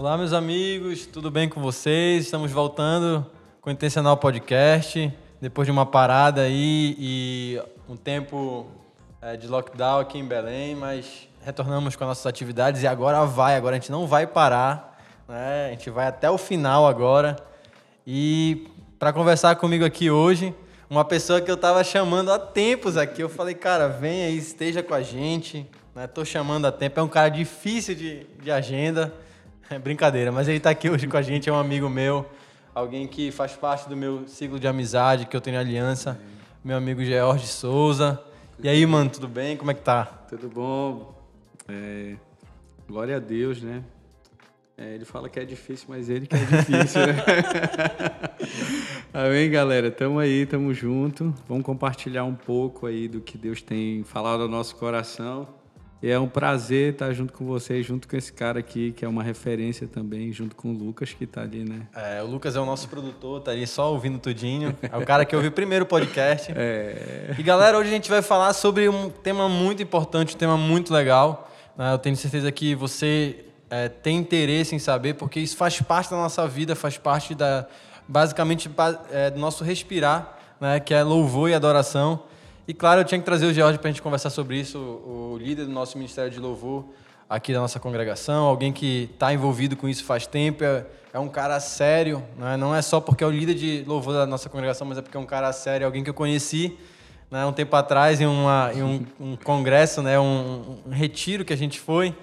Olá, meus amigos, tudo bem com vocês? Estamos voltando com o Intencional Podcast, depois de uma parada aí e um tempo é, de lockdown aqui em Belém, mas retornamos com as nossas atividades e agora vai, agora a gente não vai parar, né? A gente vai até o final agora. E para conversar comigo aqui hoje, uma pessoa que eu estava chamando há tempos aqui, eu falei, cara, vem aí, esteja com a gente, né? Tô chamando há tempo, é um cara difícil de, de agenda, é brincadeira, mas ele está aqui hoje com a gente, é um amigo meu, alguém que faz parte do meu ciclo de amizade, que eu tenho aliança, meu amigo George Souza. E aí, mano, tudo bem? Como é que tá? Tudo bom. É, glória a Deus, né? É, ele fala que é difícil, mas ele que é difícil, né? Amém, galera? Tamo aí, tamo junto. Vamos compartilhar um pouco aí do que Deus tem falado ao nosso coração. E é um prazer estar junto com vocês, junto com esse cara aqui, que é uma referência também, junto com o Lucas, que tá ali, né? É, o Lucas é o nosso produtor, tá ali só ouvindo tudinho. É o cara que ouviu primeiro o podcast. É... E galera, hoje a gente vai falar sobre um tema muito importante, um tema muito legal. Né? Eu tenho certeza que você é, tem interesse em saber, porque isso faz parte da nossa vida, faz parte da basicamente é, do nosso respirar, né? que é louvor e adoração. E claro, eu tinha que trazer o George para a gente conversar sobre isso, o, líder do nosso Ministério de Louvor aqui da nossa congregação, alguém que está envolvido com isso faz tempo, é, é um cara sério, né? não é só porque é o líder de louvor da nossa congregação, mas é porque é um cara sério, alguém que eu conheci né, um tempo atrás em, uma, em um, um, congresso, né, um, um, retiro que a gente foi.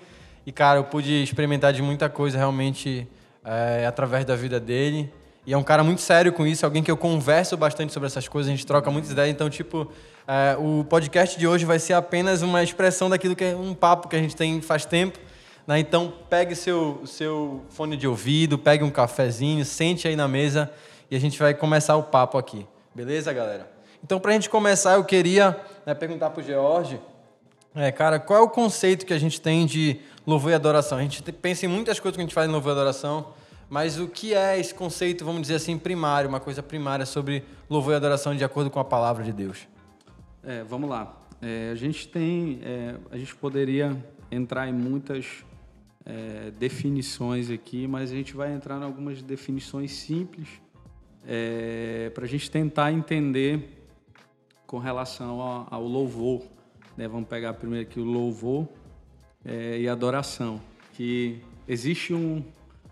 E, cara, eu pude experimentar de muita coisa realmente é, através da vida dele. E é um cara muito sério com isso, alguém que eu converso bastante sobre essas coisas, a gente troca muitas ideias. Então, tipo, é, o podcast de hoje vai ser apenas uma expressão daquilo que é um papo que a gente tem faz tempo. Né? Então, pegue seu, seu fone de ouvido, pegue um cafezinho, sente aí na mesa e a gente vai começar o papo aqui. Beleza, galera? Então, para a gente começar, eu queria né, perguntar para o George, é, cara, qual é o conceito que a gente tem de louvor e adoração? A gente pensa em muitas coisas que a gente faz em louvor e adoração, mas o que é esse conceito, vamos dizer assim, primário, uma coisa primária sobre louvor e adoração de acordo com a palavra de Deus? É, vamos lá. É, a gente tem, é, a gente poderia entrar em muitas é, definições aqui, mas a gente vai entrar em algumas definições simples é, para a gente tentar entender com relação ao, ao louvor. Né? Vamos pegar primeiro aqui o louvor e adoração, que existe um,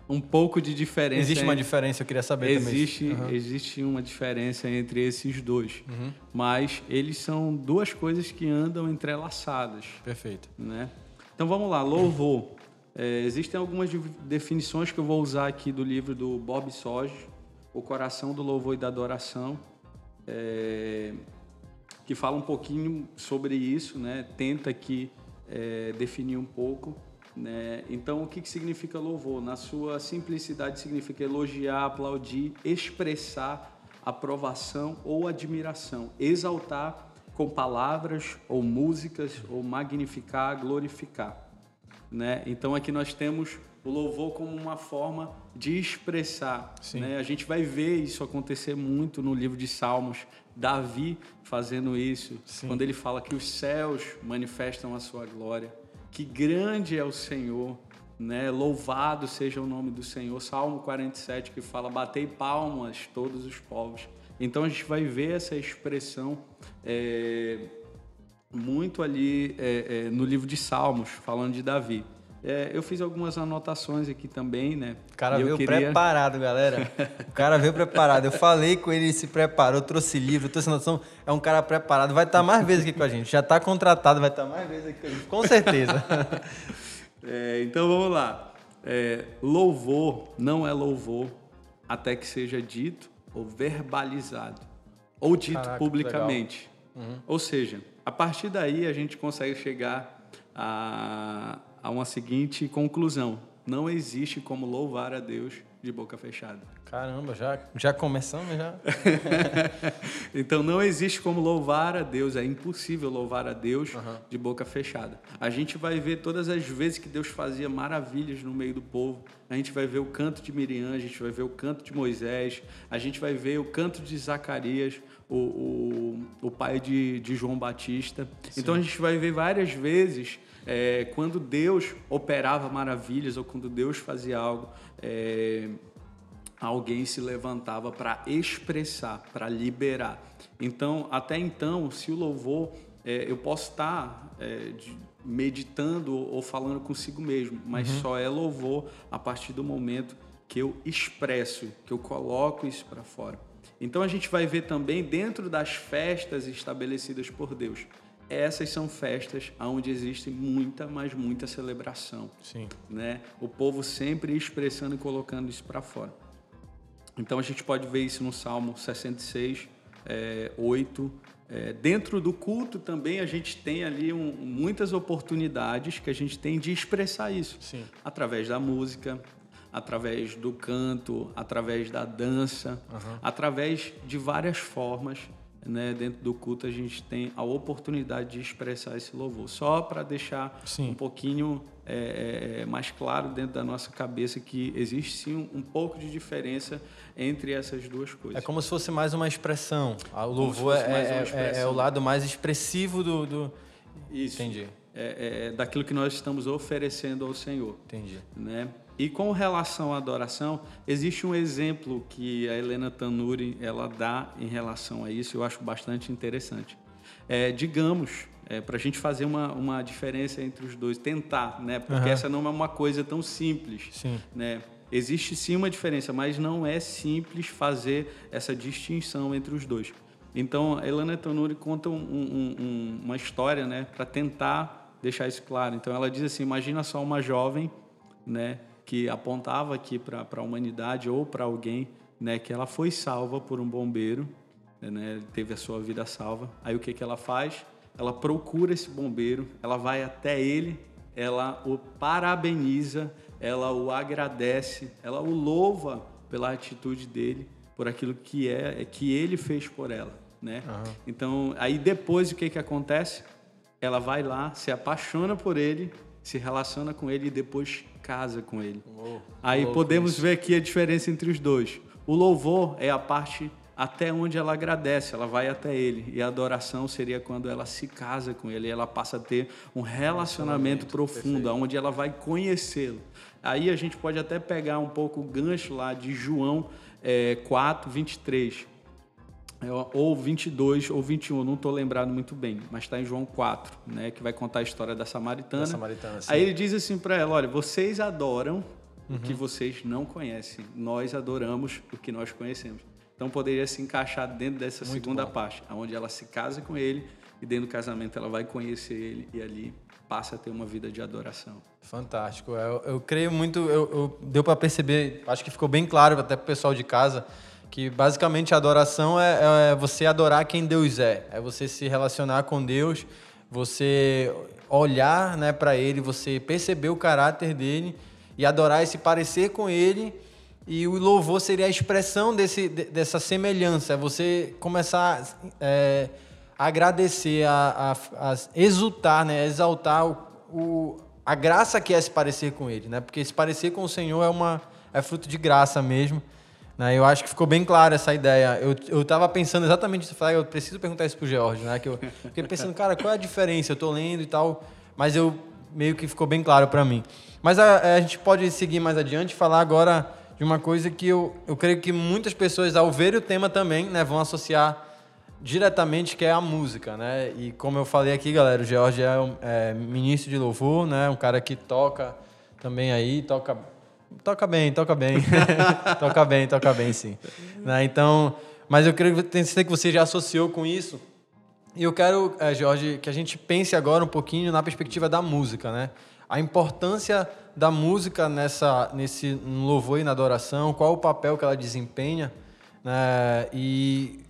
um pouco de diferença. Existe uma diferença, eu queria saber existe, também. Uhum. Existe uma diferença entre esses dois, uhum. mas eles são duas coisas que andam entrelaçadas. Perfeito. Né? Então vamos lá, louvor. É, existem algumas definições que eu vou usar aqui do livro do Bob Soj, O Coração do Louvor e da Adoração, é, que fala um pouquinho sobre isso, né? tenta aqui é, definir um pouco. Né? Então, o que, que significa louvor? Na sua simplicidade, significa elogiar, aplaudir, expressar aprovação ou admiração, exaltar com palavras ou músicas, ou magnificar, glorificar. Né? Então, aqui nós temos o louvor como uma forma de expressar. Né? A gente vai ver isso acontecer muito no livro de Salmos. Davi fazendo isso, Sim. quando ele fala que os céus manifestam a sua glória que grande é o Senhor, né? Louvado seja o nome do Senhor. Salmo 47 que fala: "Batei palmas todos os povos". Então a gente vai ver essa expressão é, muito ali é, é, no livro de Salmos, falando de Davi. É, eu fiz algumas anotações aqui também, né? O cara veio queria... preparado, galera. O cara veio preparado. Eu falei com ele, ele se preparou, trouxe livro, trouxe anotação. É um cara preparado. Vai estar mais vezes aqui com a gente. Já está contratado, vai estar mais vezes aqui com a gente, com certeza. É, então vamos lá. É, louvor não é louvor até que seja dito ou verbalizado ou dito Caraca, publicamente. Uhum. Ou seja, a partir daí a gente consegue chegar a, a uma seguinte conclusão: não existe como louvar a Deus de boca fechada. Caramba, já, já começamos já. então não existe como louvar a Deus, é impossível louvar a Deus uhum. de boca fechada. A gente vai ver todas as vezes que Deus fazia maravilhas no meio do povo. A gente vai ver o canto de Miriam, a gente vai ver o canto de Moisés, a gente vai ver o canto de Zacarias, o, o, o pai de, de João Batista. Sim. Então a gente vai ver várias vezes é, quando Deus operava maravilhas ou quando Deus fazia algo, é, alguém se levantava para expressar, para liberar. Então, até então, se o louvor, é, eu posso estar é, de, meditando ou falando consigo mesmo, mas uhum. só é louvor a partir do momento que eu expresso, que eu coloco isso para fora. Então a gente vai ver também dentro das festas estabelecidas por Deus. Essas são festas onde existe muita, mas muita celebração. Sim. Né? O povo sempre expressando e colocando isso para fora. Então a gente pode ver isso no Salmo 66, é, 8. É, dentro do culto também a gente tem ali um, muitas oportunidades que a gente tem de expressar isso. Sim. Através da música, através do canto, através da dança, uhum. através de várias formas. Né, dentro do culto a gente tem a oportunidade de expressar esse louvor. Só para deixar sim. um pouquinho é, é, é, mais claro dentro da nossa cabeça que existe sim um, um, pouco de diferença entre essas duas coisas. É como se fosse mais uma expressão. O louvor é, é, é, é, o lado mais expressivo do. do... Isso. Entendi. É, daquilo que nós estamos oferecendo ao Senhor. Entendi. Né? E com relação à adoração, existe um exemplo que a Helena Tanuri ela dá em relação a isso, eu acho bastante interessante. É, digamos, é, para a gente fazer uma, uma diferença entre os dois, tentar, né? Porque uhum. essa não é uma coisa tão simples, sim. né? Existe sim uma diferença, mas não é simples fazer essa distinção entre os dois. Então, a Helena Tanuri conta um, um, um, uma história, né, para tentar deixar isso claro. Então, ela diz assim: imagina só uma jovem, né, que apontava aqui para a humanidade ou para alguém né, que ela foi salva por um bombeiro, né, teve a sua vida salva. Aí o que, que ela faz? Ela procura esse bombeiro, ela vai até ele, ela o parabeniza, ela o agradece, ela o louva pela atitude dele, por aquilo que é que ele fez por ela, né? Uhum. Então, aí depois o que que acontece? Ela vai lá, se apaixona por ele, se relaciona com ele e depois casa com ele. Oh, Aí podemos isso. ver aqui a diferença entre os dois. O louvor é a parte até onde ela agradece, ela vai até ele. E a adoração seria quando ela se casa com ele, ela passa a ter um relacionamento, relacionamento profundo, perfeito. onde ela vai conhecê-lo. Aí a gente pode até pegar um pouco o gancho lá de João é, 4, 23 é, ou 22 ou 21, não estou lembrado muito bem, mas está em João 4, né, que vai contar a história da samaritana. Da samaritana Aí ele diz assim para ela: olha, vocês adoram uhum. o que vocês não conhecem, nós adoramos o que nós conhecemos. Então poderia se encaixar dentro dessa muito segunda bom. parte, onde ela se casa com ele e dentro do casamento ela vai conhecer ele e ali passa a ter uma vida de adoração. Fantástico. Eu, eu creio muito, eu, eu deu para perceber, acho que ficou bem claro até para o pessoal de casa que basicamente a adoração é, é, você adorar quem Deus é, é você se relacionar com Deus, você olhar né, para Ele, você perceber o caráter dele e adorar e se parecer com Ele. E o louvor seria a expressão desse, dessa semelhança, é você começar é, a agradecer, a, a, a, exultar, né, exaltar o, o, a graça que é se parecer com Ele, né? porque se parecer com o Senhor é, uma, é fruto de graça mesmo. Né? Eu acho que ficou bem clara essa ideia. Eu, eu pensando exatamente isso. Eu preciso perguntar isso pro George, né? Que eu fiquei pensando, cara, qual é a diferença? Eu tô lendo e tal, mas eu meio que ficou bem claro para mim. Mas a, a, gente pode seguir mais adiante e falar agora de uma coisa que eu, eu creio que muitas pessoas, ao ver o tema também, né, vão associar diretamente, que é a música, né? E como eu falei aqui, galera, o George é, um, é ministro de louvor, né? Um cara que toca também aí, toca Toca bem, toca bem. toca bem, toca bem, sim. Né? Então, mas eu creio que que você já associou com isso. E eu quero, é, Jorge, que a gente pense agora um pouquinho na perspectiva da música, né? A importância da música nessa, nesse louvor e na adoração, qual o papel que ela desempenha, né? E,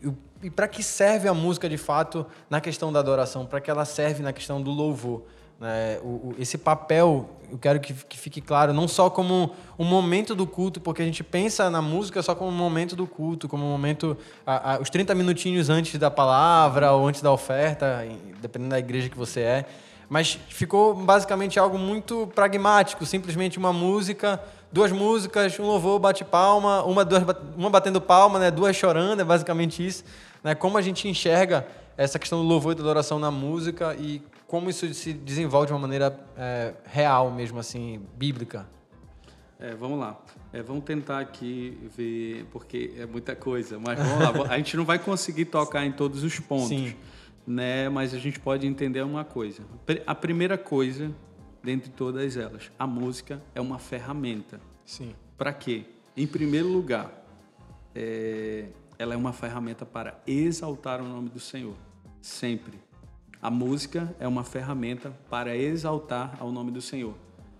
e para que serve a música de fato na questão da adoração? Para que ela serve na questão do louvor? Né? O, o, esse papel, eu quero que, que, fique claro, não só como um momento do culto, porque a gente pensa na música só como um momento do culto, como um momento, a, a, os 30 minutinhos antes da palavra ou antes da oferta, dependendo da igreja que você é. Mas ficou basicamente algo muito pragmático, simplesmente uma música, duas músicas, um louvor, bate palma, uma, duas, uma batendo palma, né? duas chorando, é basicamente isso. Né? Como a gente enxerga essa questão do louvor e da adoração na música e como isso se desenvolve de uma maneira é, real mesmo, assim, bíblica. É, vamos lá. É, vamos tentar aqui ver, porque é muita coisa, mas vamos lá. A gente não vai conseguir tocar em todos os pontos, Sim. né? Mas a gente pode entender uma coisa. A primeira coisa, dentre todas elas, a música é uma ferramenta. Sim. Para quê? Em primeiro lugar, é, ela é uma ferramenta para exaltar o nome do Senhor, sempre. A música é uma ferramenta para exaltar ao nome do Senhor.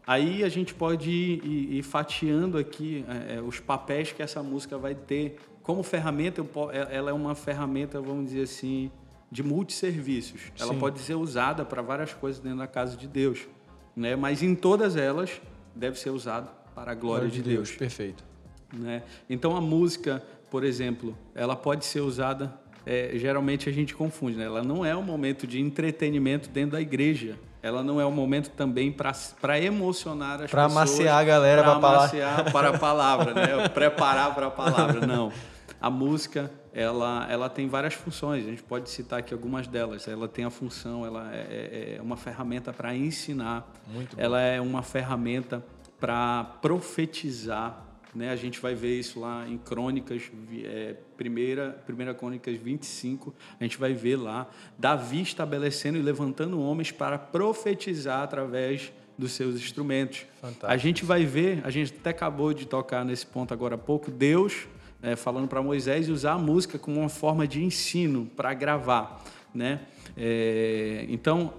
Aí a gente pode ir, ir, ir fatiando aqui é, é, os papéis que essa música vai ter. Como ferramenta, é, ela é uma ferramenta, vamos dizer assim, de multisserviços. Sim. Ela pode ser usada para várias coisas dentro da casa de Deus. Né? Mas em todas elas, deve ser usada para a glória, glória de, de Deus. Deus. Perfeito. Né? Então a música, por exemplo, ela pode ser usada é, geralmente a gente confunde, né? Ela não é um momento de entretenimento dentro da igreja. Ela não é um momento também para emocionar as pra pessoas. Para amaciar a galera para amaciar para a palavra, né? Preparar para a palavra. Não. A música, ela, ela tem várias funções. A gente pode citar aqui algumas delas. Ela tem a função, ela é, é, é uma ferramenta para ensinar. Muito ela é uma ferramenta para profetizar né? A gente vai ver isso lá em Crônicas, é, primeira, primeira Crônicas 25, a gente vai ver lá Davi estabelecendo e levantando homens para profetizar através dos seus instrumentos. Fantástico. A gente vai ver, a gente até acabou de tocar nesse ponto agora há pouco, Deus é, falando para Moisés usar a música como uma forma de ensino para gravar. Né? É, então,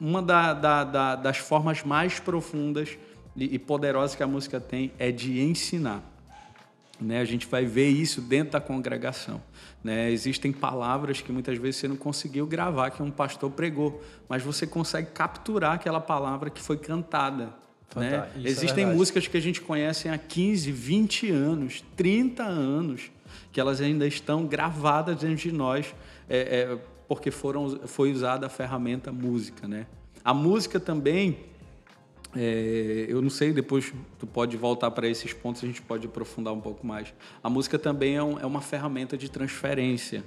uma da, da, da, das formas mais profundas e poderosa que a música tem é de ensinar. Né? A gente vai ver isso dentro da congregação. Né? Existem palavras que muitas vezes você não conseguiu gravar, que um pastor pregou, mas você consegue capturar aquela palavra que foi cantada. Né? É Existem é músicas que a gente conhece há 15, 20 anos, 30 anos, que elas ainda estão gravadas dentro de nós, é, é, porque foram, foi usada a ferramenta música. Né? A música também é, eu não sei, depois tu pode voltar para esses pontos, a gente pode aprofundar um pouco mais. A música também é, um, é uma ferramenta de transferência,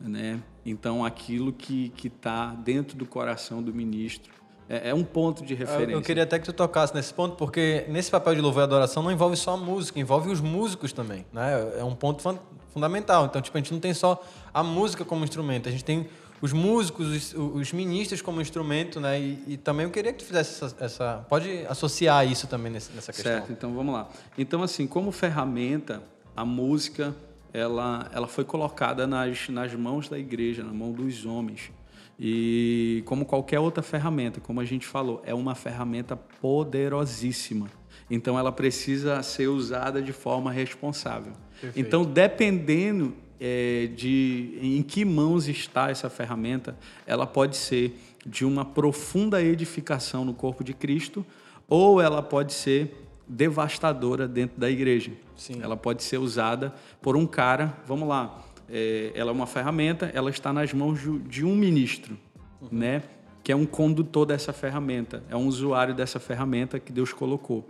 né? Então, aquilo que está dentro do coração do ministro é, é, um ponto de referência. Eu, eu, queria até que tu tocasse nesse ponto, porque nesse papel de louvor e adoração não envolve só a música, envolve os músicos também, né? É um ponto fundamental. Então, tipo, a gente não tem só a música como instrumento, a gente tem os músicos, os, os ministros como instrumento, né? E, e, também eu queria que tu fizesse essa, essa pode associar isso também nessa questão. Certo. Então vamos lá. Então assim, como ferramenta, a música ela ela foi colocada nas nas mãos da igreja, na mão dos homens. E como qualquer outra ferramenta, como a gente falou, é uma ferramenta poderosíssima. Então ela precisa ser usada de forma responsável. Perfeito. Então, dependendo é, de em que mãos está essa ferramenta, ela pode ser de uma profunda edificação no corpo de Cristo, ou ela pode ser devastadora dentro da igreja. Sim. Ela pode ser usada por um cara, vamos lá, é, ela é uma ferramenta, ela está nas mãos de um ministro, uhum. né? Que é um condutor dessa ferramenta, é um usuário dessa ferramenta que Deus colocou.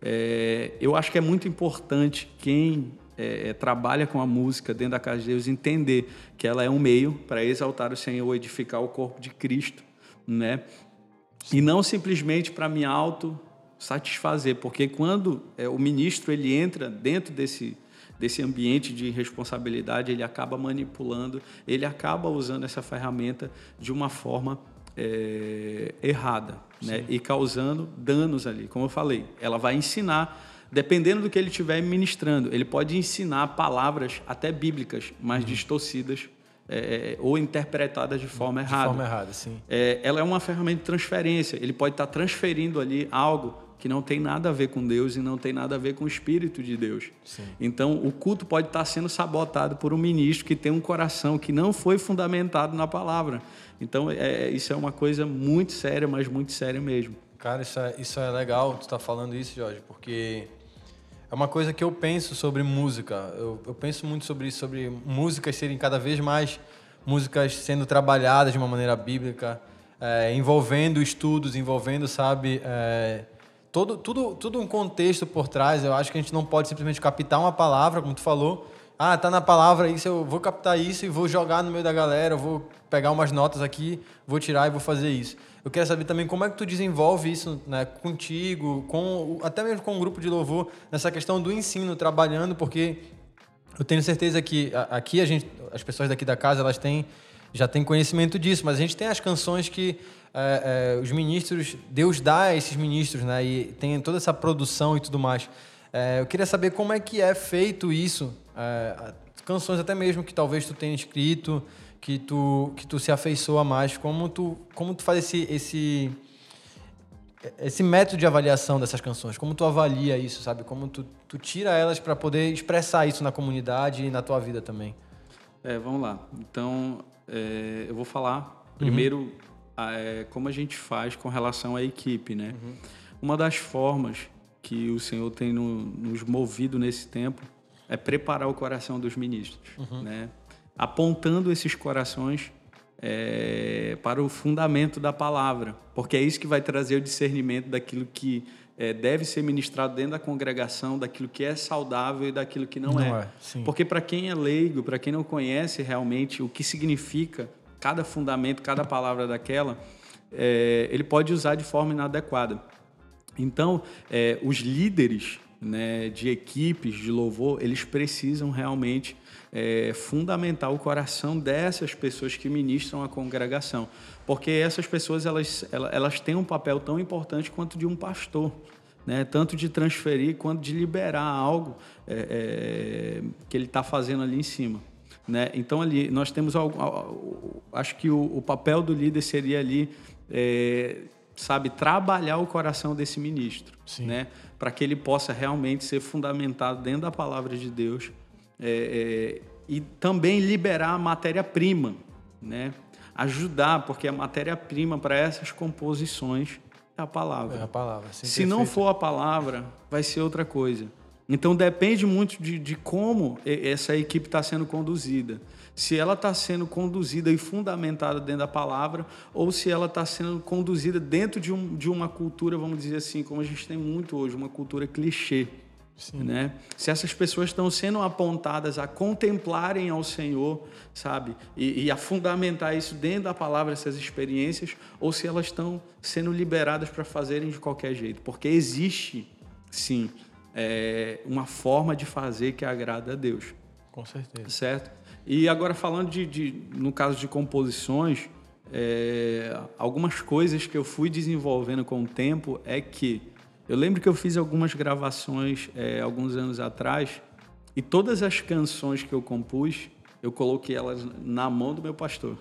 É, eu acho que é muito importante quem é, é, trabalha com a música dentro da casa de Deus, entender que ela é um meio para exaltar o Senhor, edificar o corpo de Cristo, né? E não simplesmente para me auto satisfazer, porque quando é, o ministro ele entra dentro desse desse ambiente de responsabilidade, ele acaba manipulando, ele acaba usando essa ferramenta de uma forma é, errada, né? E causando danos ali. Como eu falei, ela vai ensinar dependendo do que ele estiver ministrando, ele pode ensinar palavras até bíblicas, mas uhum. distorcidas é, é, ou interpretadas de forma de errada. De forma errada, sim. É, ela é uma ferramenta de transferência. Ele pode estar transferindo ali algo que não tem nada a ver com Deus e não tem nada a ver com o Espírito de Deus. Sim. Então, o culto pode estar sendo sabotado por um ministro que tem um coração que não foi fundamentado na palavra. Então, é, isso é uma coisa muito séria, mas muito séria mesmo. Cara, isso é, isso é legal tu estar tá falando isso, Jorge, porque é uma coisa que eu penso sobre música. Eu, eu penso muito sobre isso, sobre músicas serem cada vez mais músicas sendo trabalhadas de uma maneira bíblica, é, envolvendo estudos, envolvendo, sabe, é, todo, tudo, tudo um contexto por trás. Eu acho que a gente não pode simplesmente captar uma palavra, como tu falou, ah, tá na palavra isso, eu vou captar isso e vou jogar no meio da galera, vou pegar umas notas aqui, vou tirar e vou fazer isso. Eu quero saber também como é que tu desenvolve isso né, contigo, com até mesmo com o grupo de louvor, nessa questão do ensino, trabalhando, porque eu tenho certeza que aqui a gente, as pessoas daqui da casa, elas têm já têm conhecimento disso, mas a gente tem as canções que é, é, os ministros, Deus dá a esses ministros, né? E tem toda essa produção e tudo mais. É, eu queria saber como é que é feito isso, canções até mesmo que talvez tu tenha escrito, que tu que tu se afeiçoa mais, como tu como tu faz esse esse esse método de avaliação dessas canções, como tu avalia isso, sabe? Como tu, tu tira elas para poder expressar isso na comunidade e na tua vida também. É, vamos lá. Então, é, eu vou falar primeiro uhum. é, como a gente faz com relação à equipe, né? Uhum. Uma das formas que o Senhor tem no, nos movido nesse tempo é preparar o coração dos ministros, uhum. né? Apontando esses corações é, para o fundamento da palavra, porque é isso que vai trazer o discernimento daquilo que é, deve ser ministrado dentro da congregação, daquilo que é saudável e daquilo que não, não é. é porque para quem é leigo, para quem não conhece realmente o que significa cada fundamento, cada palavra daquela, é, ele pode usar de forma inadequada. Então, é, os líderes né, de equipes de louvor, eles precisam realmente é, fundamentar o coração dessas pessoas que ministram a congregação, porque essas pessoas elas, elas têm um papel tão importante quanto de um pastor. Né, tanto de transferir quanto de liberar algo é, é, que ele está fazendo ali em cima. Né? Então ali nós temos algo, acho que o, o, papel do líder seria ali, é, sabe, trabalhar o coração desse ministro, né? para que ele possa realmente ser fundamentado dentro da palavra de Deus é, é, e também liberar a matéria-prima, né? ajudar, porque a matéria-prima para essas composições é a palavra. É a palavra. Se não for a palavra, vai ser outra coisa. Então depende muito de, de como essa equipe está sendo conduzida. Se ela está sendo conduzida e fundamentada dentro da palavra, ou se ela está sendo conduzida dentro de, um, de uma cultura, vamos dizer assim, como a gente tem muito hoje, uma cultura clichê. Sim. Né? Se essas pessoas estão sendo apontadas a contemplarem ao Senhor, sabe, e, e, a fundamentar isso dentro da palavra, essas experiências, ou se elas estão sendo liberadas para fazerem de qualquer jeito, porque existe, sim, é, uma forma de fazer que agrada a Deus. Com certeza. Certo? E agora falando de, de no caso de composições, é, algumas coisas que eu fui desenvolvendo com o tempo é que eu lembro que eu fiz algumas gravações é, alguns anos atrás e todas as canções que eu compus, eu coloquei elas na mão do meu pastor.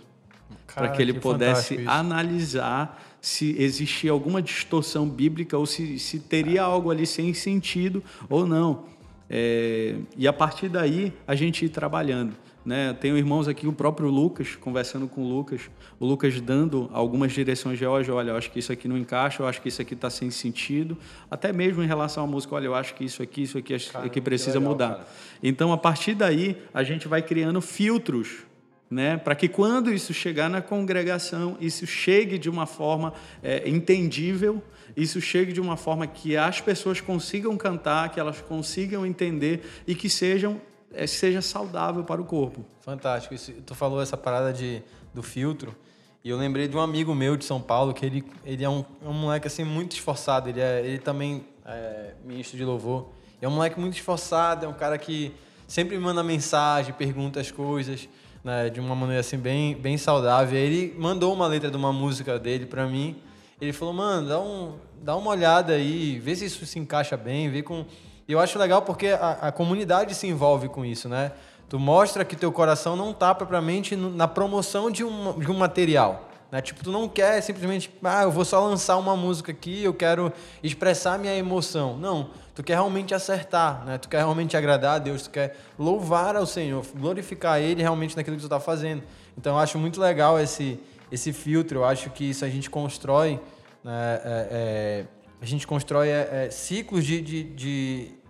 Para que ele que pudesse analisar se existia alguma distorção bíblica ou se, se teria algo ali sem sentido ou não. É, e a partir daí a gente ir trabalhando. Né? Tenho irmãos aqui, o próprio Lucas, conversando com o Lucas, o Lucas dando algumas direções de hoje, olha, eu acho que isso aqui não encaixa, eu acho que isso aqui está sem sentido, até mesmo em relação à música, olha, eu acho que isso aqui, isso aqui, cara, aqui precisa legal, mudar. Cara. Então, a partir daí, a gente vai criando filtros né? para que quando isso chegar na congregação, isso chegue de uma forma é, entendível, isso chegue de uma forma que as pessoas consigam cantar, que elas consigam entender e que sejam seja saudável para o corpo. Fantástico. Isso, tu falou essa parada de, do filtro. E eu lembrei de um amigo meu de São Paulo, que ele, ele é um, é um moleque assim muito esforçado. Ele, é, ele também é ministro de louvor. É um moleque muito esforçado, é um cara que sempre me manda mensagem, pergunta as coisas, né, de uma maneira assim bem, bem saudável. Ele mandou uma letra de uma música dele para mim. Ele falou, mano, dá, um, dá uma olhada aí, vê se isso se encaixa bem, vê com e eu acho legal porque a, a comunidade se envolve com isso, né? Tu mostra que teu coração não está propriamente na promoção de um, de um material. Né? Tipo, tu não quer simplesmente, ah, eu vou só lançar uma música aqui, eu quero expressar minha emoção. Não, tu quer realmente acertar, né? Tu quer realmente agradar a Deus, tu quer louvar ao Senhor, glorificar Ele realmente naquilo que tu está fazendo. Então, eu acho muito legal esse, esse filtro, eu acho que isso a gente constrói, né? é, é, a gente constrói é, é ciclos de, de, de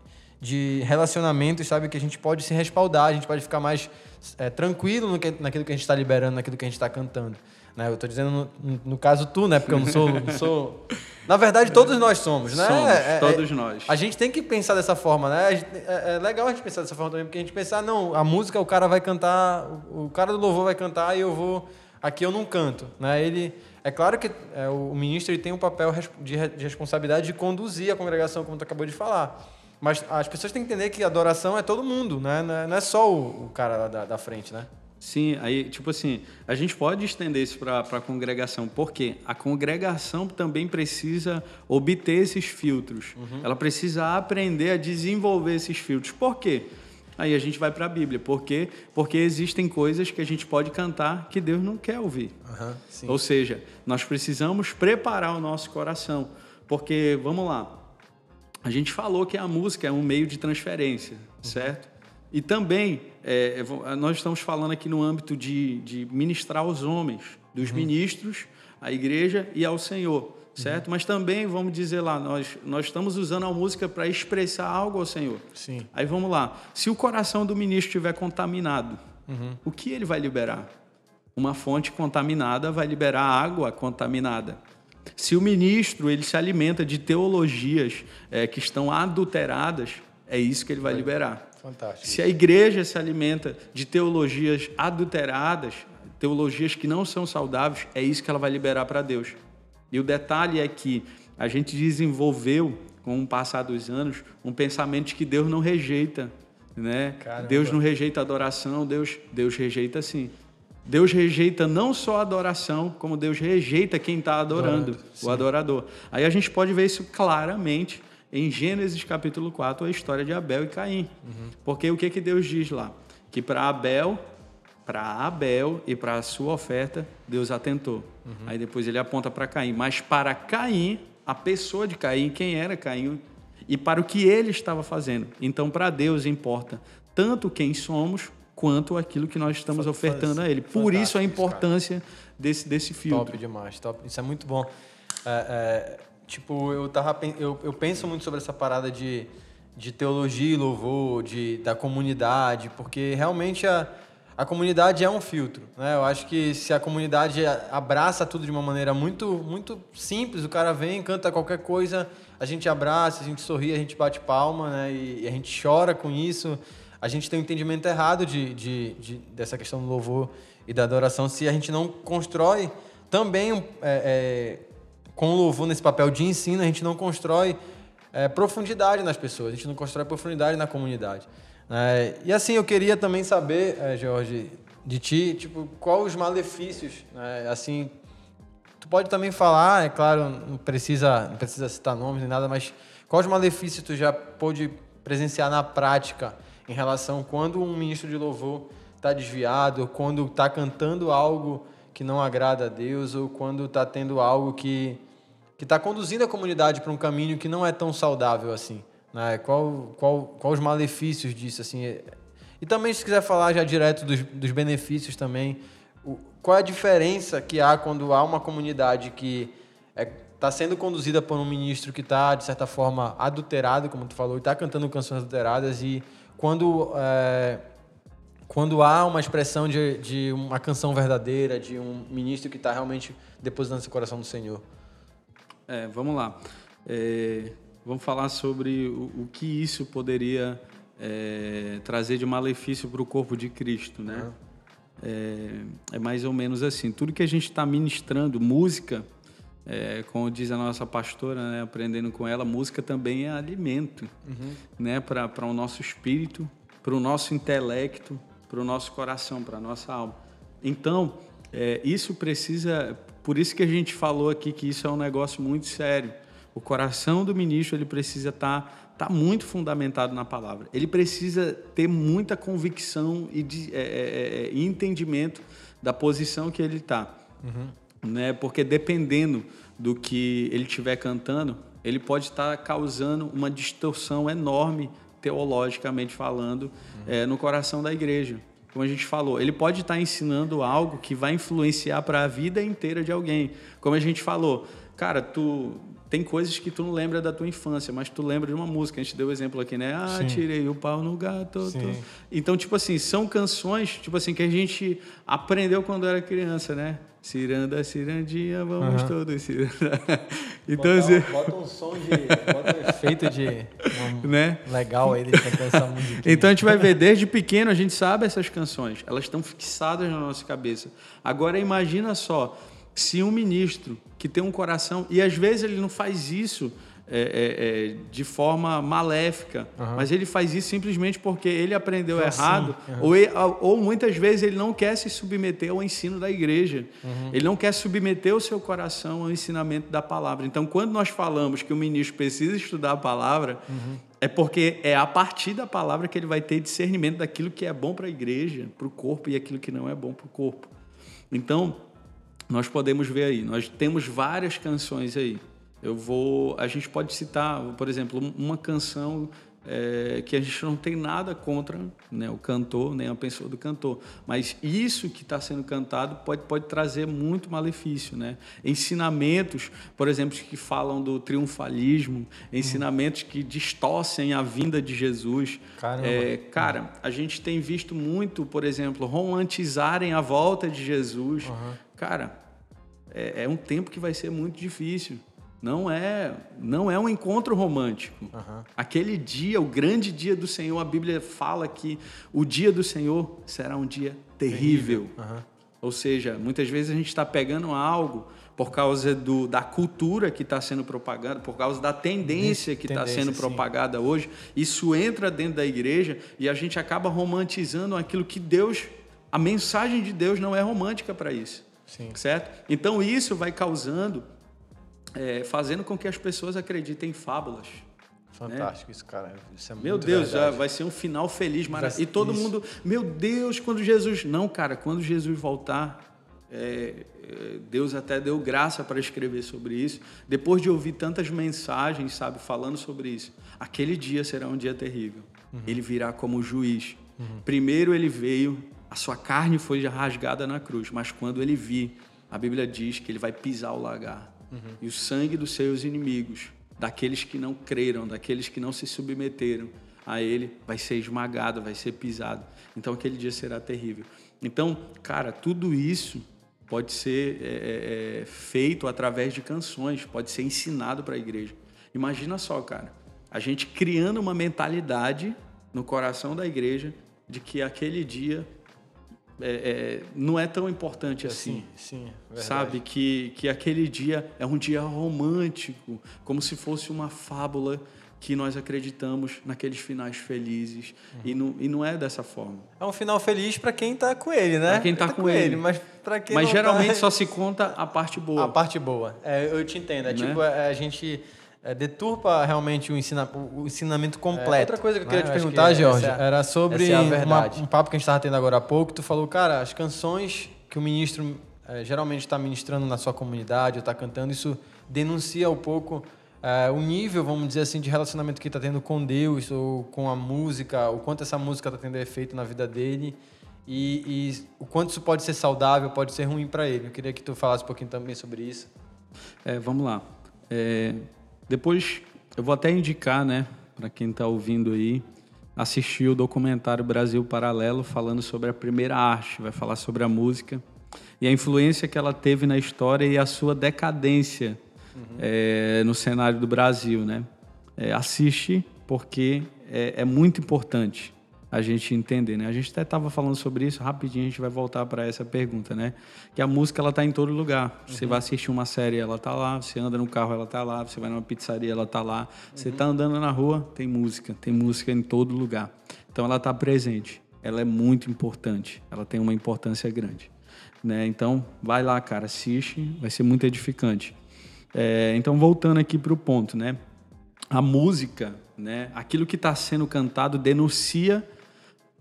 de relacionamentos, sabe? Que a gente pode se respaldar, a gente pode ficar mais é, tranquilo no que, naquilo que a gente está liberando, naquilo que a gente está cantando. Né? Eu estou dizendo no, no, caso tu, né? Porque eu não sou, não sou Na verdade, todos nós somos, né? Somos, É- é- todos nós. A gente tem que pensar dessa forma, né? Gente- é, é legal a gente pensar dessa forma também, porque a gente pensar, não, a música o cara vai cantar, o o cara do louvor vai cantar e eu vou. Aqui eu não canto, né? Ele. É claro que é, o ministro ele tem um papel de, de responsabilidade de conduzir a congregação, como tu acabou de falar. Mas as pessoas têm que entender que a adoração é todo mundo, né? Não é, é só o, o cara da, da frente, né? Sim, aí, tipo assim, a gente pode estender isso para a congregação, porque a congregação também precisa obter esses filtros. Ela precisa aprender a desenvolver esses filtros. Por quê? Aí a gente vai para a Bíblia. Por quê? Porque existem coisas que a gente pode cantar que Deus não quer ouvir. Sim. Ou seja, nós precisamos preparar o nosso coração. Porque, vamos lá, a gente falou que a música é um meio de transferência, certo? E também, é, é, nós estamos falando aqui no âmbito de, de ministrar aos homens, dos ministros, à igreja e ao Senhor, certo? Mas também, vamos dizer lá, nós, nós estamos usando a música para expressar algo ao Senhor. Sim. Aí vamos lá. Se o coração do ministro estiver contaminado, o que ele vai liberar? Uma fonte contaminada vai liberar água contaminada. Se o ministro ele se alimenta de teologias eh, que estão adulteradas, é isso que ele vai liberar. Fantástico. Se a igreja se alimenta de teologias adulteradas, teologias que não são saudáveis, é isso que ela vai liberar para Deus. E o detalhe é que a gente desenvolveu, com o passar dos anos, um pensamento de que Deus não rejeita, né? Caramba. Deus não rejeita a adoração, Deus, Deus rejeita sim. Deus rejeita não só a adoração, como Deus rejeita quem está adorando, o adorador. Aí a gente pode ver isso claramente em Gênesis capítulo 4, a história de Abel e Caim. Porque o que, que Deus diz lá? Que para Abel, para Abel e para a sua oferta, Deus atentou. Aí depois ele aponta para Caim. Mas para Caim, a pessoa de Caim, quem era Caim, e para o que ele estava fazendo. Então, para Deus importa tanto quem somos quanto aquilo que nós estamos ofertando a Ele. Por isso a cara. importância desse, desse filtro. Top demais, top. Isso é muito bom. É, é, tipo, eu, tava, eu, eu penso muito sobre essa parada de, de teologia e louvor, de, da comunidade, porque realmente a, a comunidade é um filtro. Né? Eu acho que se a comunidade abraça tudo de uma maneira muito, muito simples, o cara vem, canta qualquer coisa, a gente abraça, a gente sorri, a gente bate palma, né? e, a gente chora com isso. A gente tem um entendimento errado de, de, de- dessa questão do louvor e da adoração se a gente não constrói também é, é, com o louvor nesse papel de ensino, a gente não constrói é, profundidade nas pessoas, a gente não constrói profundidade na comunidade. Né? e assim, eu queria também saber, é, Jorge, de ti, tipo, quais os malefícios, né? assim, tu pode também falar, é claro, não precisa, não precisa citar nomes nem nada, mas quais os malefícios tu já pôde presenciar na prática em relação quando um ministro de louvor está desviado, ou quando está cantando algo que não agrada a Deus, ou quando está tendo algo que que está conduzindo a comunidade para um caminho que não é tão saudável assim, né? Qual, qual, qual os malefícios disso assim? E também se quiser falar já direto dos, dos benefícios também, o- qual é a diferença que há quando há uma comunidade que está sendo conduzida por um ministro que está de certa forma adulterado, como tu falou, e está cantando canções adulteradas e quando é, quando há uma expressão de, de uma canção verdadeira, de um ministro que está realmente depositando seu coração no Senhor. É, vamos lá. É, vamos falar sobre o, o que isso poderia é, trazer de malefício para o corpo de Cristo, né? É, é mais ou menos assim. Tudo que a gente está ministrando, música, é, como diz a nossa pastora, né, aprendendo com ela, música também é alimento, né? Para o nosso espírito, para o nosso intelecto, para o nosso coração, para a nossa alma. Então, é, isso precisa. Por isso que a gente falou aqui que isso é um negócio muito sério. O coração do ministro ele precisa estar tá, muito fundamentado na palavra. Ele precisa ter muita convicção e, de, é, é, é, entendimento da posição que ele está. Né? Porque dependendo do que ele estiver cantando, ele pode estar causando uma distorção enorme, teologicamente falando, é, no coração da igreja. Como a gente falou, ele pode estar ensinando algo que vai influenciar para a vida inteira de alguém. Como a gente falou, cara, tu tem coisas que tu não lembra da tua infância, mas tu lembra de uma música. A gente deu o exemplo aqui, né? Ah, Sim. tirei o pau no gato. Então, tipo assim, são canções, tipo assim, que a gente aprendeu quando era criança, né? Ciranda, cirandinha, vamos uhum. todos cirandar. Então, bota, assim... bota um som de. Bota um efeito de. Um, né? Legal aí de cantar essa música. Então a gente vai ver, desde pequeno a gente sabe essas canções. Elas estão fixadas na nossa cabeça. Agora imagina só, se um ministro que tem um coração, e às vezes ele não faz isso é, é, é, de forma maléfica, uhum. mas ele faz isso simplesmente porque ele aprendeu assim, errado, uhum. ou, ele, ou, muitas vezes ele não quer se submeter ao ensino da igreja, uhum. ele não quer submeter o seu coração ao ensinamento da palavra. Então, quando nós falamos que o ministro precisa estudar a palavra, uhum. é porque é a partir da palavra que ele vai ter discernimento daquilo que é bom para a igreja, para o corpo, e aquilo que não é bom para o corpo. Então, nós podemos ver aí, nós temos várias canções aí. Eu vou, a gente pode citar, por exemplo, uma canção é, que a gente não tem nada contra né, o cantor, nem a pessoa do cantor. Mas isso que está sendo cantado pode, pode trazer muito malefício. Né? Ensinamentos, por exemplo, que falam do triunfalismo, ensinamentos que distorcem a vinda de Jesus. É, cara, a gente tem visto muito, por exemplo, romantizarem a volta de Jesus. Uhum. Cara, é, é um tempo que vai ser muito difícil. Não é, não é um encontro romântico. Uhum. Aquele dia, o grande dia do Senhor, a Bíblia fala que o dia do Senhor será um dia terrível. terrível. Uhum. Ou seja, muitas vezes a gente está pegando algo por causa do, da cultura que está sendo propagada, por causa da tendência que está sendo propagada sim. hoje. Isso entra dentro da igreja e a gente acaba romantizando aquilo que Deus, a mensagem de Deus não é romântica para isso. Sim. Certo? Então isso vai causando, é, fazendo com que as pessoas acreditem em fábulas. Fantástico né? isso, cara. Isso é meu Deus, já vai ser um final feliz, maravilhoso. E todo isso. mundo, meu Deus, quando Jesus. Não, cara, quando Jesus voltar, é, é Deus até deu graça para escrever sobre isso. Depois de ouvir tantas mensagens, sabe, falando sobre isso, aquele dia será um dia terrível. Uhum. Ele virá como juiz. Uhum. Primeiro ele veio a sua carne foi rasgada na cruz, mas quando ele vir, a Bíblia diz que ele vai pisar o lagar. Uhum. E o sangue dos seus inimigos, daqueles que não creram, daqueles que não se submeteram a ele, vai ser esmagado, vai ser pisado. Então aquele dia será terrível. Então, cara, tudo isso pode ser é, é, é feito através de canções, pode ser ensinado para a igreja. Imagina só, cara, a gente criando uma mentalidade no coração da igreja de que aquele dia é, é, não é tão importante assim. Sim, sim. Verdade. Sabe? Que, que aquele dia é um dia romântico, como se fosse uma fábula que nós acreditamos naqueles finais felizes. Uhum. E, não, e não é dessa forma. É um final feliz para quem está com ele, né? Para quem está tá com, com, ele. Mas para quem Mas geralmente tá... só se conta a parte boa. A parte boa. É, eu te entendo. É né? tipo, é, a gente é, deturpa realmente o, ensina, o ensinamento completo. É, outra coisa que eu queria né? te perguntar, que Jorge, é, era sobre uma, um papo que a gente estava tendo agora há pouco. Tu falou, cara, as canções que o ministro é, geralmente está ministrando na sua comunidade ou está cantando, isso denuncia um pouco é, o nível, vamos dizer assim, de relacionamento que está tendo com Deus ou com a música, o quanto essa música está tendo efeito na vida dele e, e, o quanto isso pode ser saudável, pode ser ruim para ele. Eu queria que tu falasse um pouquinho também sobre isso. É, vamos lá. É, depois eu vou até indicar, né, para quem está ouvindo aí, assistir o documentário Brasil Paralelo falando sobre a primeira arte, vai falar sobre a música e a influência que ela teve na história e a sua decadência uhum. é, no cenário do Brasil, né? É, assiste porque é, é muito importante a gente entender, né? A gente até estava falando sobre isso rapidinho, a gente vai voltar para essa pergunta, né? Que a música ela tá em todo lugar. Você uhum. vai assistir uma série, ela tá lá. Você anda no carro, ela tá lá. Você vai numa pizzaria, ela tá lá. Você uhum. tá andando na rua, tem música, tem música em todo lugar. Então ela tá presente. Ela é muito importante. Ela tem uma importância grande, né? Então vai lá, cara, assiste, vai ser muito edificante. É, então voltando aqui para o ponto, né? A música, né? Aquilo que está sendo cantado denuncia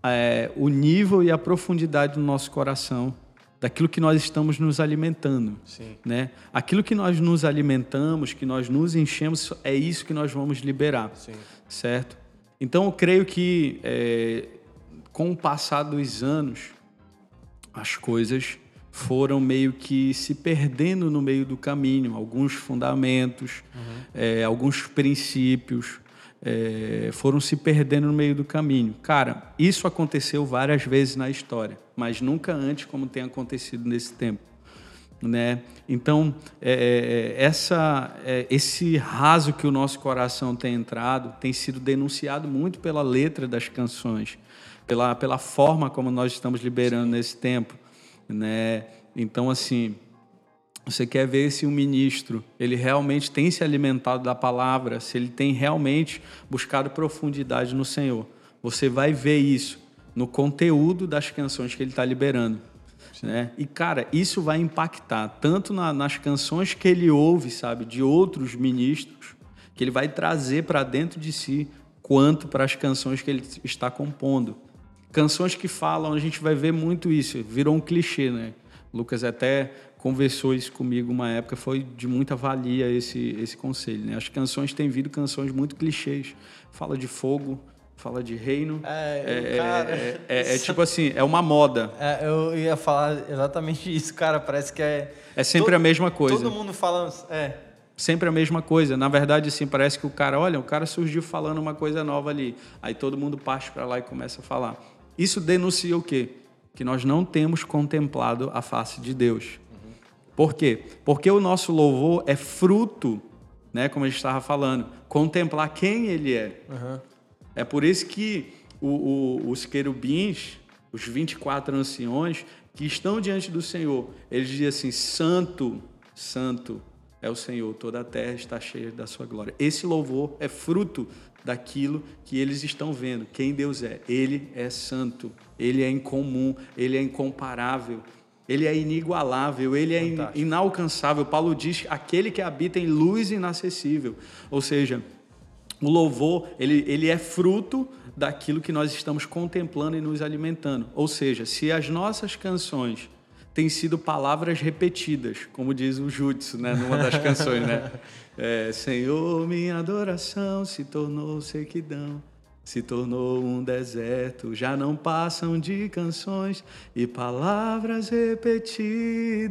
é, o nível e a profundidade do nosso coração, daquilo que nós estamos nos alimentando. Sim. Né? Aquilo que nós nos alimentamos, que nós nos enchemos, é isso que nós vamos liberar. Sim. Certo? Então, eu creio que é, com o passar dos anos, as coisas foram meio que se perdendo no meio do caminho, alguns fundamentos, uhum. é, alguns princípios é, foram se perdendo no meio do caminho. Cara, isso aconteceu várias vezes na história, mas nunca antes como tem acontecido nesse tempo. Né? Então, é, é, essa, é, esse raso que o nosso coração tem entrado tem sido denunciado muito pela letra das canções, pela, pela forma como nós estamos liberando Sim. nesse tempo. Né? Então, assim, você quer ver se o ministro ele realmente tem se alimentado da palavra, se ele tem realmente buscado profundidade no Senhor. Você vai ver isso no conteúdo das canções que ele está liberando. Né? E, cara, isso vai impactar tanto na, nas canções que ele ouve, sabe, de outros ministros, que ele vai trazer para dentro de si, quanto para as canções que ele está compondo. Canções que falam, a gente vai ver muito isso, virou um clichê, né? Lucas até conversou isso comigo uma época, foi de muita valia esse, esse conselho. Né? As canções têm vindo canções muito clichês. Fala de fogo, fala de reino. É, é, cara, é, é, é tipo assim, é uma moda. É, eu ia falar exatamente isso, cara. Parece que é. É sempre todo, a mesma coisa. Todo mundo fala. É. Sempre a mesma coisa. Na verdade, assim, parece que o cara, olha, o cara surgiu falando uma coisa nova ali. Aí todo mundo parte para lá e começa a falar. Isso denuncia o quê? Que nós não temos contemplado a face de Deus. Por quê? Porque o nosso louvor é fruto, né, como a gente estava falando, contemplar quem ele é. Uhum. É por isso que o, o, os querubins, os 24 anciões, que estão diante do Senhor, eles dizem assim: Santo, Santo é o Senhor, toda a terra está cheia da sua glória. Esse louvor é fruto daquilo que eles estão vendo, quem Deus é. Ele é santo, ele é incomum, ele é incomparável. Ele é inigualável, ele é inalcançável. Paulo diz: aquele que habita em luz inacessível. Ou seja, o louvor, ele, ele é fruto daquilo que nós estamos contemplando e nos alimentando. Ou seja, se as nossas canções têm sido palavras repetidas, como diz o Jutsu, né, numa das canções, né? É, Senhor, minha adoração se tornou sequidão se tornou um deserto, já não passam de canções e palavras repetidas.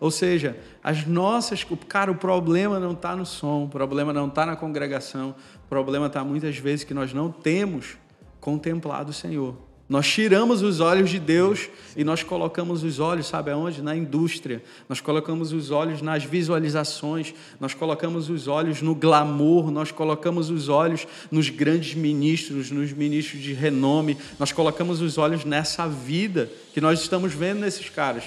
Ou seja, as nossas. Cara, o problema não está no som, o problema não está na congregação, o problema está muitas vezes que nós não temos contemplado o Senhor. Nós tiramos os olhos de Deus e nós colocamos os olhos, sabe aonde? Na indústria. Nós colocamos os olhos nas visualizações, nós colocamos os olhos no glamour, nós colocamos os olhos nos grandes ministros, nos ministros de renome, nós colocamos os olhos nessa vida que nós estamos vendo nesses caras.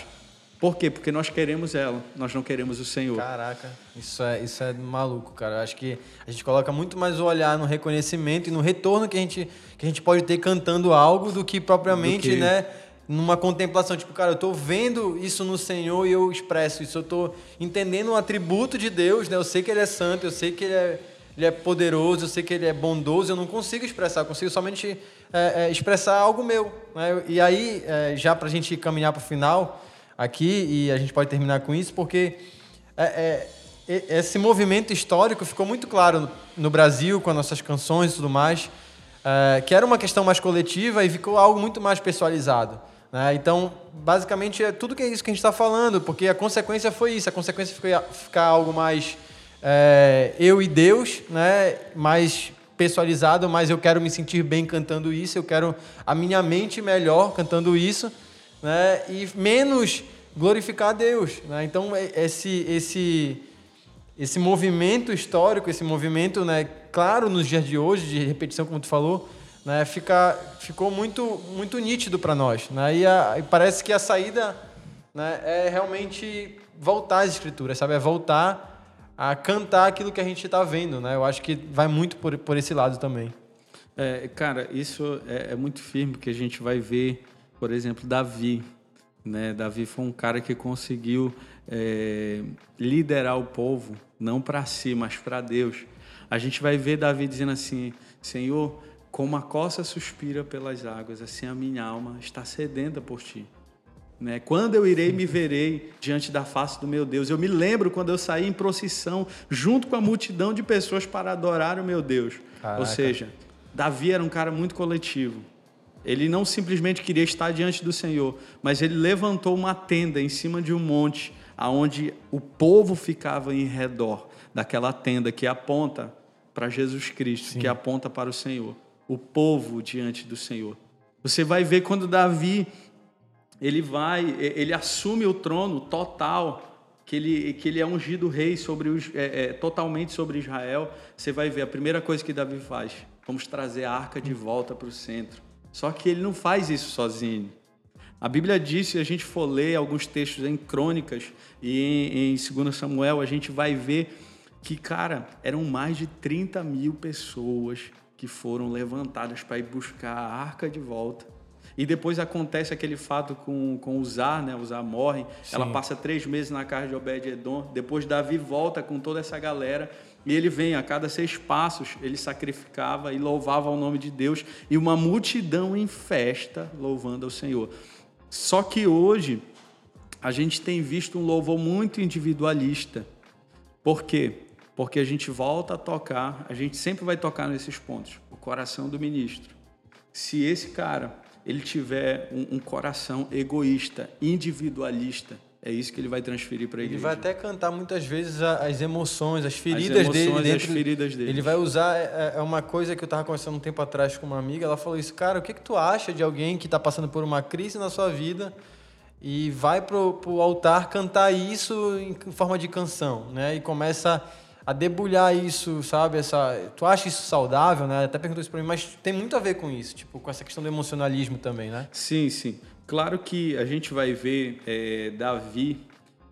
Por quê? Porque nós queremos ela, nós não queremos o Senhor. Caraca, isso é, isso é maluco, cara. Eu acho que a gente coloca muito mais o olhar no reconhecimento e no retorno que a gente, que a gente pode ter cantando algo do que propriamente, do que... né? Numa contemplação, tipo, cara, eu estou vendo isso no Senhor e eu expresso isso. Eu estou entendendo um atributo de Deus, né? Eu sei que Ele é santo, eu sei que Ele é, ele é poderoso, eu sei que Ele é bondoso. Eu não consigo expressar, eu consigo somente é, é, expressar algo meu. Né? E aí, é, já para a gente caminhar para o final, aqui e a gente pode terminar com isso, porque é, é, esse movimento histórico ficou muito claro no Brasil com as nossas canções e tudo mais, é, que era uma questão mais coletiva e ficou algo muito mais pessoalizado. Né? Então, basicamente, é tudo que é isso que a gente está falando, porque a consequência foi isso, a consequência foi ficar algo mais é, eu e Deus, né? mais pessoalizado, mas eu quero me sentir bem cantando isso, eu quero a minha mente melhor cantando isso né? e menos glorificar a Deus. Né? Então, é, esse, esse, esse movimento histórico, esse movimento, né, claro, nos dias de hoje, de repetição, como tu falou, né, fica, ficou muito, muito nítido para nós. Né? E, a, e, parece que a saída né, é realmente voltar às escrituras, sabe? É voltar a cantar aquilo que a gente está vendo. Né? Eu acho que vai muito por, por esse lado também. É, cara, isso é, é muito firme, porque a gente vai ver por exemplo, Davi. Né? Davi foi um cara que conseguiu é, liderar o povo, não para si, mas para Deus. A gente vai ver Davi dizendo assim: Senhor, como a costa suspira pelas águas, assim a minha alma está sedenta por ti. Né? Quando eu irei, me verei diante da face do meu Deus. Eu me lembro quando eu saí em procissão junto com a multidão de pessoas para adorar o meu Deus. Caraca. Ou seja, Davi era um cara muito coletivo. Ele não simplesmente queria estar diante do Senhor, mas ele levantou uma tenda em cima de um monte, aonde o povo ficava em redor daquela tenda que aponta para Jesus Cristo, Sim. que aponta para o Senhor. O povo diante do Senhor. Você vai ver quando Davi ele vai, ele assume o trono total, que ele, que ele é ungido rei sobre os, é, é, totalmente sobre Israel. Você vai ver a primeira coisa que Davi faz: vamos trazer a arca de volta para o centro. Só que ele não faz isso sozinho. A Bíblia diz, se a gente for ler alguns textos em Crônicas e em, em 2 Samuel, a gente vai ver que, cara, eram mais de 30 mil pessoas que foram levantadas para ir buscar a arca de volta. E depois acontece aquele fato com, com Uzá, né? Uzá morre, Sim. ela passa três meses na casa de Obed-Edom, depois Davi volta com toda essa galera, e ele vem, a cada seis passos, ele sacrificava e louvava o nome de Deus, e uma multidão em festa louvando ao Senhor. Só que hoje, a gente tem visto um louvor muito individualista. Por quê? porque a gente volta a tocar, a gente sempre vai tocar nesses pontos, o coração do ministro. Se esse cara ele tiver um, um coração egoísta, individualista, é isso que ele vai transferir para a igreja. Ele vai até cantar muitas vezes as emoções, as feridas as emoções, dele. Dentro, as feridas dele. Ele vai usar. É, é uma coisa que eu estava conversando um tempo atrás com uma amiga. Ela falou isso, cara, o que, que tu acha de alguém que está passando por uma crise na sua vida e vai pro, pro altar cantar isso em forma de canção, né? E começa a debulhar isso, sabe? Essa, tu acha isso saudável, né? Até perguntou isso para mim, mas tem muito a ver com isso, tipo, com essa questão do emocionalismo também, né? Sim, sim. Claro que a gente vai ver é, Davi,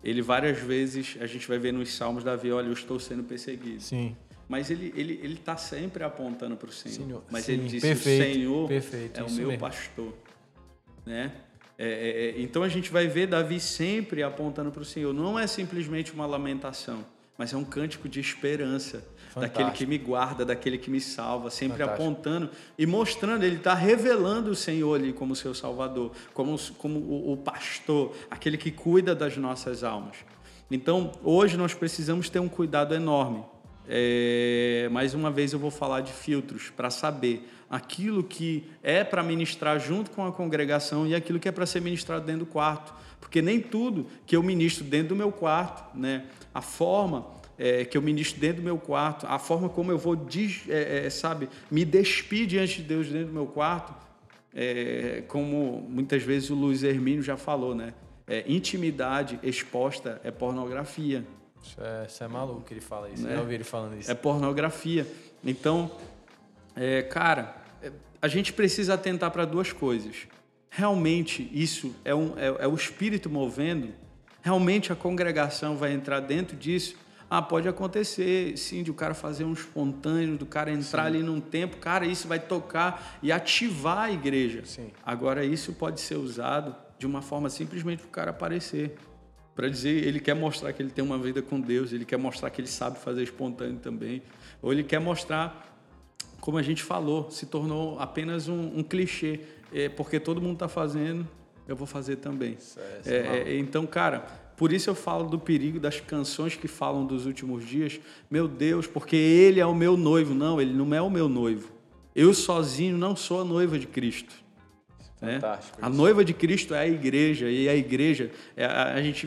ele várias vezes, a gente vai ver nos salmos Davi, olha, eu estou sendo perseguido. Sim. Mas ele ele ele está sempre apontando para o Senhor. Senhor. Mas sim, ele disse, perfeito, o Senhor perfeito, é o meu mesmo. pastor, né? É, é, é, então a gente vai ver Davi sempre apontando para o Senhor. Não é simplesmente uma lamentação mas é um cântico de esperança, Fantástico. daquele que me guarda, daquele que me salva, sempre Fantástico. apontando e mostrando, ele está revelando o Senhor ali como seu Salvador, como, como o, o pastor, aquele que cuida das nossas almas. Então, hoje nós precisamos ter um cuidado enorme. É, mais uma vez eu vou falar de filtros para saber aquilo que é para ministrar junto com a congregação e aquilo que é para ser ministrado dentro do quarto. Porque nem tudo que eu ministro dentro do meu quarto, né, a forma é, que eu ministro dentro do meu quarto, a forma como eu vou, é, é, sabe, me despir diante de Deus dentro do meu quarto, é, como muitas vezes o Luiz Hermínio já falou, né? É, intimidade exposta é pornografia. Isso é, isso é maluco que ele fala isso. Né? Eu ouvi ele falando isso. É pornografia. Então, é, cara, a gente precisa atentar para duas coisas. Realmente isso é, um, é o Espírito movendo Realmente a congregação vai entrar dentro disso? Ah, pode acontecer, sim, de o cara fazer um espontâneo, do cara entrar sim. ali num tempo, cara, isso vai tocar e ativar a igreja. Sim. Agora, isso pode ser usado de uma forma simplesmente para o cara aparecer. Para dizer, ele quer mostrar que ele tem uma vida com Deus, ele quer mostrar que ele sabe fazer espontâneo também. Ou ele quer mostrar, como a gente falou, se tornou apenas um, um clichê, é, porque todo mundo está fazendo, eu vou fazer também. É, é, então, cara, por isso eu falo do perigo das canções que falam dos últimos dias. Meu Deus, porque ele é o meu noivo. Não, ele não é o meu noivo. Eu sozinho não sou a noiva de Cristo. Né? Fantástico. A noiva de Cristo é a igreja, e a igreja, é, a, a gente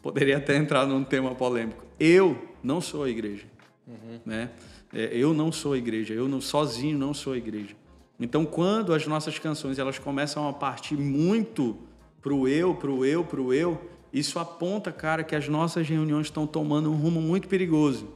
poderia até entrar num tema polêmico. Eu não sou a igreja. Uhum. Né? É, eu não sou a igreja, eu não, sozinho não sou a igreja. Então, quando as nossas canções elas começam a partir muito pro eu, pro eu, pro eu, isso aponta, cara, que as nossas reuniões estão tomando um rumo muito perigoso.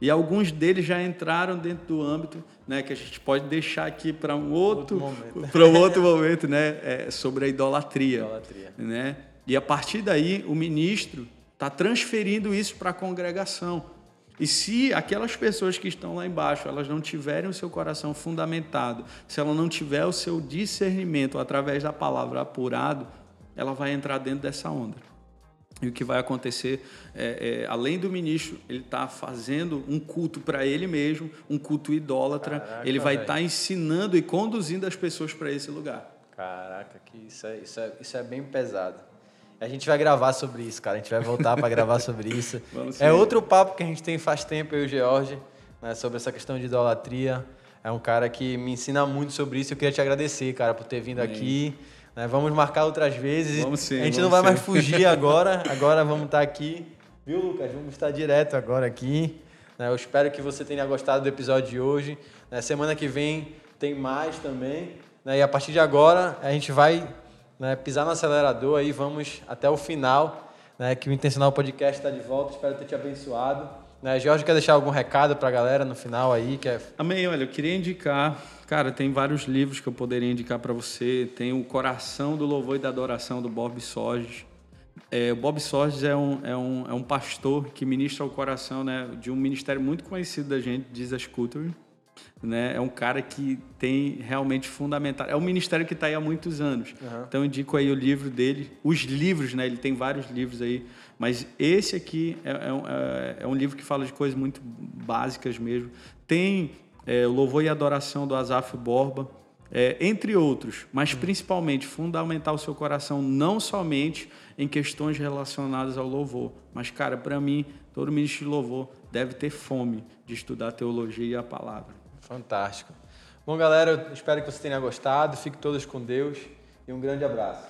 E alguns deles já entraram dentro do âmbito, né, que a gente pode deixar aqui para um outro, para um outro momento, né, é, sobre a idolatria, idolatria, né? E a partir daí o ministro está transferindo isso para a congregação. E se aquelas pessoas que estão lá embaixo, elas não tiverem o seu coração fundamentado, se ela não tiver o seu discernimento através da palavra apurado, ela vai entrar dentro dessa onda. E o que vai acontecer, é, é, além do ministro, ele está fazendo um culto para ele mesmo, um culto idólatra, Caraca, ele vai estar tá ensinando e conduzindo as pessoas para esse lugar. Caraca, que isso é, isso, é, isso é bem pesado. A gente vai gravar sobre isso, cara. A gente vai voltar para gravar sobre isso. é outro papo que a gente tem faz tempo, eu e o George, né, sobre essa questão de idolatria. é um cara que me ensina muito sobre isso. Eu queria te agradecer, cara, por ter vindo aqui. Né? Vamos marcar outras vezes. Vamos sim, a gente não vai sim. mais fugir agora. Agora vamos estar aqui. Viu, Lucas? Vamos estar direto agora aqui. né? Eu espero que você tenha gostado do episódio de hoje. né? Semana que vem tem mais também. né? E a partir de agora a gente vai pisar no acelerador aí, vamos até o final. Que o Intencional Podcast está de volta. Espero ter te abençoado. Né? Jorge quer deixar algum recado para a galera no final aí? Quer... Amém. Olha, eu queria indicar, cara, tem vários livros que eu poderia indicar para você. Tem o Coração do Louvor e da Adoração do Bob Sorges. É, o Bob Sorges é um, é, um, é um pastor que ministra o coração né, de um ministério muito conhecido da gente, Jesus Culture. Né? É um cara que tem realmente fundamental. É um ministério que está aí há muitos anos. Uhum. Então eu indico aí o livro dele, os livros, né? Ele tem vários livros aí, mas esse aqui é, é um, é, é um livro que fala de coisas muito básicas mesmo. Tem é, Louvor e Adoração do Asaf Borba, é, entre outros, mas principalmente fundamentar o seu coração não somente em questões relacionadas ao louvor, mas cara, para mim todo ministro de louvor deve ter fome de estudar a teologia e a palavra. Fantástico. Bom, galera, espero que você tenha gostado. Fique todos com Deus e um grande abraço.